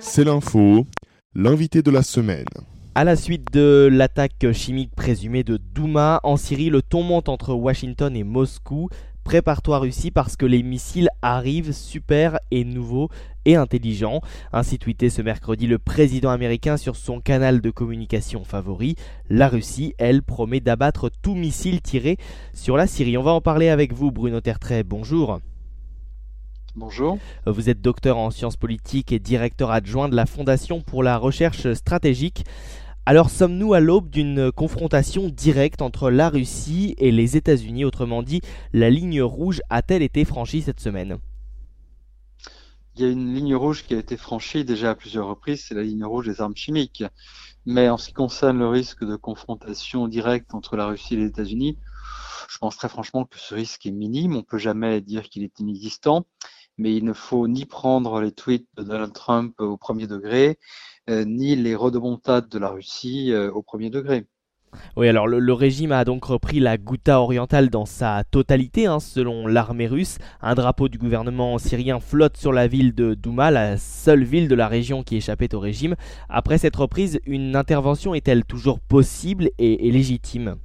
C'est l'info, l'invité de la semaine. À la suite de l'attaque chimique présumée de Douma en Syrie, le ton monte entre Washington et Moscou. Prépare-toi Russie parce que les missiles arrivent super et nouveaux et intelligents. Ainsi tweeté ce mercredi le président américain sur son canal de communication favori. La Russie, elle, promet d'abattre tout missile tiré sur la Syrie. On va en parler avec vous Bruno Tertrais. Bonjour. Bonjour. Vous êtes docteur en sciences politiques et directeur adjoint de la Fondation pour la recherche stratégique. Alors sommes-nous à l'aube d'une confrontation directe entre la Russie et les États-Unis? Autrement dit, la ligne rouge a-t-elle été franchie cette semaine? Il y a une ligne rouge qui a été franchie déjà à plusieurs reprises, c'est la ligne rouge des armes chimiques. Mais en ce qui concerne le risque de confrontation directe entre la Russie et les États-Unis, je pense très franchement que ce risque est minime. On ne peut jamais dire qu'il est inexistant mais il ne faut ni prendre les tweets de Donald Trump au premier degré, euh, ni les redemontades de la Russie euh, au premier degré. Oui, alors le, régime a donc repris la Ghouta orientale dans sa totalité, hein, selon l'armée russe. Un drapeau du gouvernement syrien flotte sur la ville de Douma, la seule ville de la région qui échappait au régime. Après cette reprise, une intervention est-elle toujours possible et, légitime?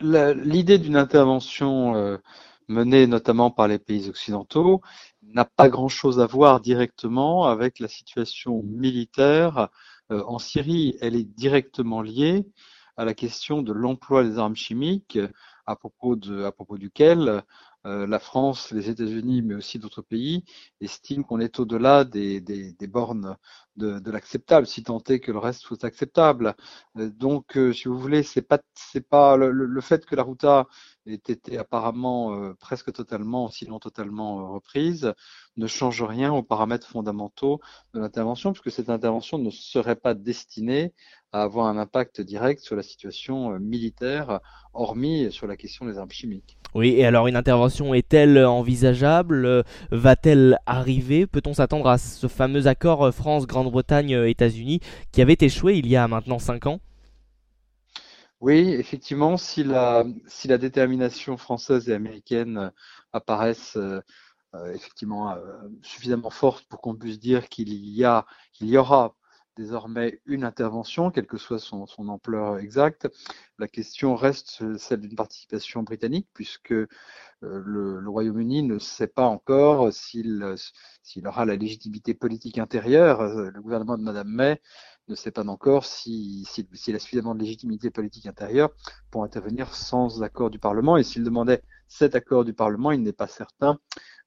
L'idée d'une intervention euh, menée notamment par les pays occidentaux n'a pas grand-chose à voir directement avec la situation militaire euh, en Syrie. Elle est directement liée à la question de l'emploi des armes chimiques, à propos, de, à propos duquel euh, la France, les États-Unis, mais aussi d'autres pays, estiment qu'on est au-delà des, des, des, bornes de, de l'acceptable, si tant est que le reste soit acceptable. Euh, donc, si vous voulez, c'est pas, pas le, le, fait que la Routa été apparemment euh, presque totalement, sinon totalement euh, reprise, ne change rien aux paramètres fondamentaux de l'intervention, puisque cette intervention ne serait pas destinée à avoir un impact direct sur la situation euh, militaire, hormis sur la question des armes chimiques. Oui, et alors une intervention est-elle envisageable Va-t-elle arriver? Peut-on s'attendre à ce fameux accord France-Grande-Bretagne-États-Unis qui avait échoué il y a maintenant cinq ans? Oui, effectivement, si la, si la détermination française et américaine euh, apparaissent euh, euh, effectivement suffisamment forte pour qu'on puisse dire qu'il y a, qu'il y aura désormais une intervention, quelle que soit son, ampleur exacte. La question reste celle d'une participation britannique, puisque le, Royaume-Uni ne sait pas encore s'il s'il aura la légitimité politique intérieure. Le gouvernement de Madame May ne sait pas encore s'il si, si, a suffisamment de légitimité politique intérieure pour intervenir sans accord du Parlement. Et s'il demandait cet accord du Parlement, il n'est pas certain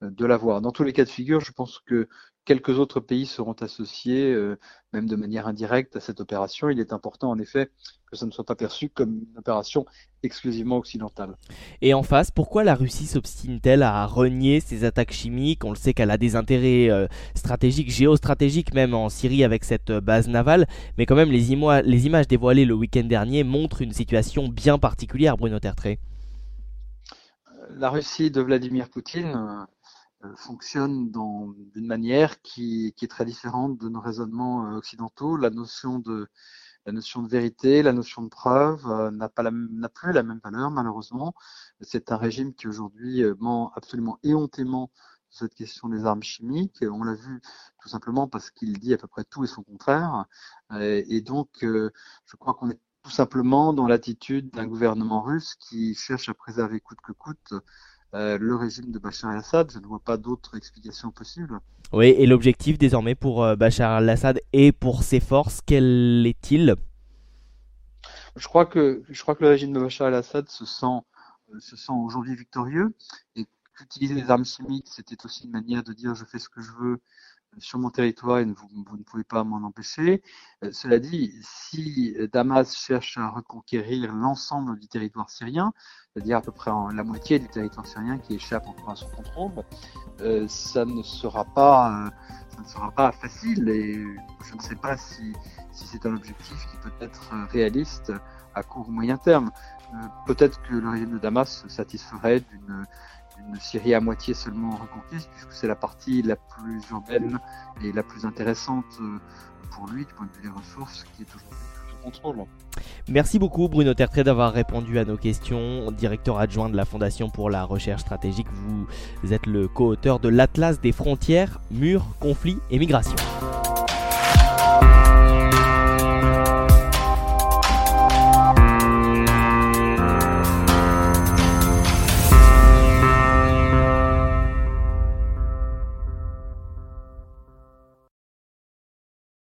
euh, de l'avoir. Dans tous les cas de figure, je pense que quelques autres pays seront associés, euh, même de manière indirecte, à cette opération. Il est important, en effet, que ça ne soit pas perçu comme une opération exclusivement occidentale. Et en face, pourquoi la Russie s'obstine-t-elle à renier ses attaques chimiques? On le sait qu'elle a des intérêts euh, stratégiques, géostratégiques même en Syrie avec cette base navale, mais quand même les, les images dévoilées le week-end dernier montrent une situation bien particulière, Bruno Tertré. La Russie de Vladimir Poutine euh, fonctionne d'une manière qui, qui, est très différente de nos raisonnements euh, occidentaux. La notion de la notion de vérité, la notion de preuve euh, n'a plus la même valeur malheureusement. C'est un régime qui aujourd'hui ment absolument éhontément sur cette question des armes chimiques. On l'a vu tout simplement parce qu'il dit à peu près tout et son contraire. Et donc, je crois qu'on est tout simplement dans l'attitude d'un gouvernement russe qui cherche à préserver coûte que coûte euh, le régime de Bachar el-Assad. Je ne vois pas d'autre explication possible. Oui, et l'objectif désormais pour euh, Bachar el-Assad et pour ses forces, quel est-il? Je crois, que, je crois que le régime de Bachar el-Assad se sent, euh, se sent aujourd'hui victorieux et qu'utiliser les armes chimiques, c'était aussi une manière de dire je fais ce que je veux sur mon territoire et vous, ne pouvez pas m'en empêcher. cela dit, si Damas cherche à reconquérir l'ensemble du territoire syrien, c'est-à-dire à peu près la moitié du territoire syrien qui échappe encore à son contrôle, euh, ça ne sera pas, euh, ça ne sera pas facile et je ne sais pas si, c'est un objectif qui peut être réaliste à court ou moyen terme. Euh, peut-être que le régime de Damas se satisferait d'une une Syrie à moitié seulement reconquise, puisque c'est la partie la plus urbaine et la plus intéressante pour lui du point de vue des ressources, qui est aujourd'hui contrôle. Merci beaucoup Bruno Tertré d'avoir répondu à nos questions. Directeur adjoint de la Fondation pour la recherche stratégique, vous êtes le co-auteur de l'Atlas des frontières, murs, conflits et migrations.